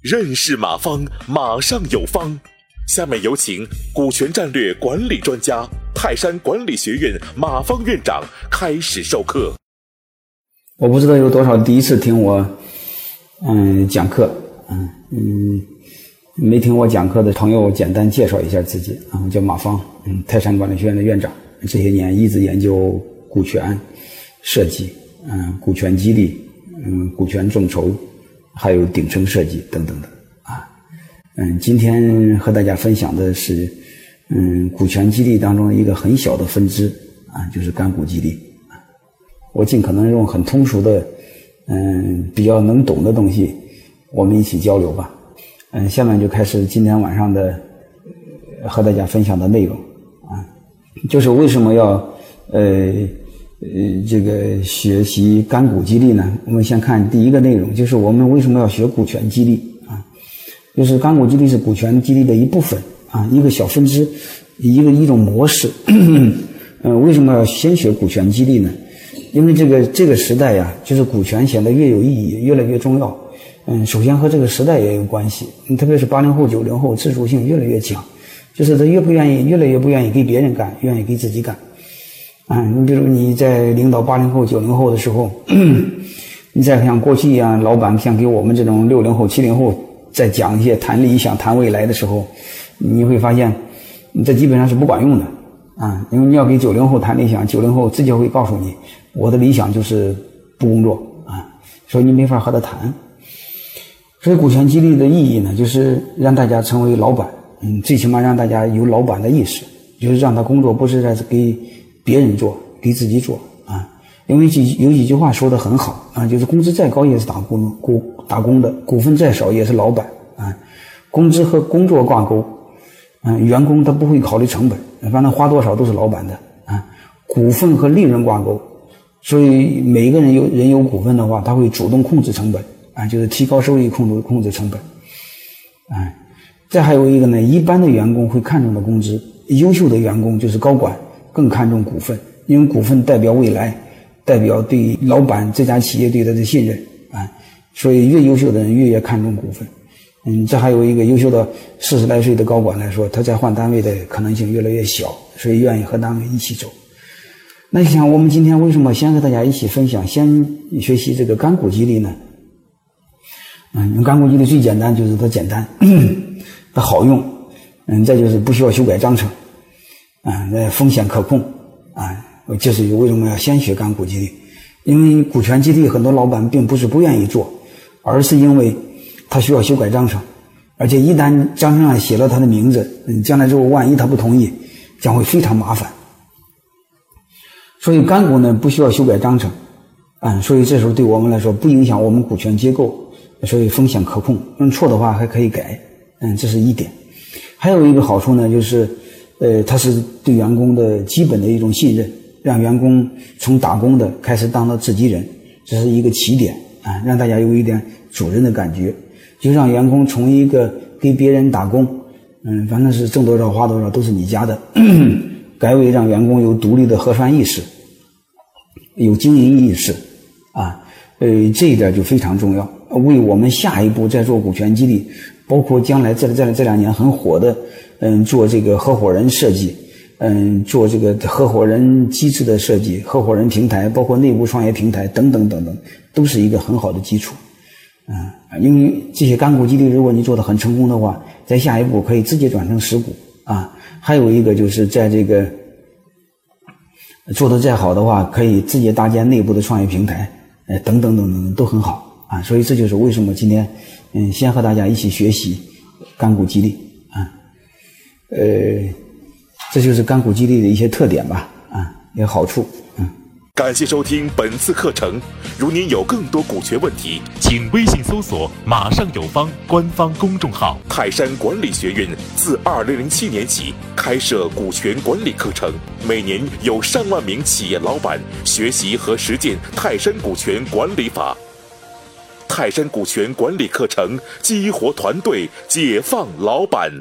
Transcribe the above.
认识马方，马上有方。下面有请股权战略管理专家、泰山管理学院马方院长开始授课。我不知道有多少第一次听我嗯讲课，嗯嗯，没听我讲课的朋友，简单介绍一下自己啊，我叫马方，嗯，泰山管理学院的院长，这些年一直研究股权设计，嗯，股权激励，嗯，股权众筹。还有顶层设计等等的啊，嗯，今天和大家分享的是，嗯，股权激励当中一个很小的分支啊，就是干股激励啊。我尽可能用很通俗的，嗯，比较能懂的东西，我们一起交流吧。嗯，下面就开始今天晚上的和大家分享的内容啊，就是为什么要呃。呃，这个学习干股激励呢，我们先看第一个内容，就是我们为什么要学股权激励啊？就是干股激励是股权激励的一部分啊，一个小分支，一个一种模式。嗯，为什么要先学股权激励呢？因为这个这个时代呀，就是股权显得越有意义，越来越重要。嗯，首先和这个时代也有关系，特别是八零后、九零后自主性越来越强，就是他越不愿意，越来越不愿意给别人干，愿意给自己干。啊，你比如你在领导八零后、九零后的时候，你再像过去一样，老板像给我们这种六零后、七零后在讲一些谈理想、谈未来的时候，你会发现，你这基本上是不管用的啊。因为你要给九零后谈理想，九零后直接会告诉你，我的理想就是不工作啊，所以你没法和他谈。所以股权激励的意义呢，就是让大家成为老板，嗯，最起码让大家有老板的意识，就是让他工作不是在给。别人做，给自己做啊！因为几有几句话说的很好啊，就是工资再高也是打工股打工的，股份再少也是老板啊。工资和工作挂钩，嗯，员工他不会考虑成本，反正花多少都是老板的啊。股份和利润挂钩，所以每一个人有人有股份的话，他会主动控制成本啊，就是提高收益，控制控制成本。哎，再还有一个呢，一般的员工会看重的工资，优秀的员工就是高管。更看重股份，因为股份代表未来，代表对老板这家企业对他的信任啊，所以越优秀的人越越看重股份。嗯，这还有一个优秀的四十来岁的高管来说，他在换单位的可能性越来越小，所以愿意和单位一起走。那你想，我们今天为什么先和大家一起分享，先学习这个干股激励呢？嗯，干股激励最简单就是它简单，它好用，嗯，再就是不需要修改章程。嗯，那风险可控啊，就是为什么要先学干股激励？因为股权激励很多老板并不是不愿意做，而是因为他需要修改章程，而且一旦章程上写了他的名字，嗯，将来之后万一他不同意，将会非常麻烦。所以干股呢不需要修改章程，啊，所以这时候对我们来说不影响我们股权结构，所以风险可控，用错的话还可以改，嗯，这是一点。还有一个好处呢，就是。呃，他是对员工的基本的一种信任，让员工从打工的开始当到自己人，这是一个起点啊，让大家有一点主人的感觉，就让员工从一个给别人打工，嗯，反正是挣多少花多少都是你家的，改为让员工有独立的核算意识，有经营意识，啊，呃，这一点就非常重要，为我们下一步再做股权激励，包括将来这这这两年很火的。嗯，做这个合伙人设计，嗯，做这个合伙人机制的设计，合伙人平台，包括内部创业平台等等等等，都是一个很好的基础。嗯，因为这些干股激励，如果你做的很成功的话，在下一步可以直接转成实股啊。还有一个就是在这个做的再好的话，可以直接搭建内部的创业平台，呃，等等等等都很好啊。所以这就是为什么今天嗯，先和大家一起学习干股激励啊。呃，这就是干股激励的一些特点吧，啊，有好处，嗯。感谢收听本次课程。如您有更多股权问题，请微信搜索“马上有方”官方公众号。泰山管理学院自二零零七年起开设股权管理课程，每年有上万名企业老板学习和实践泰山股权管理法。泰山股权管理课程激活团队，解放老板。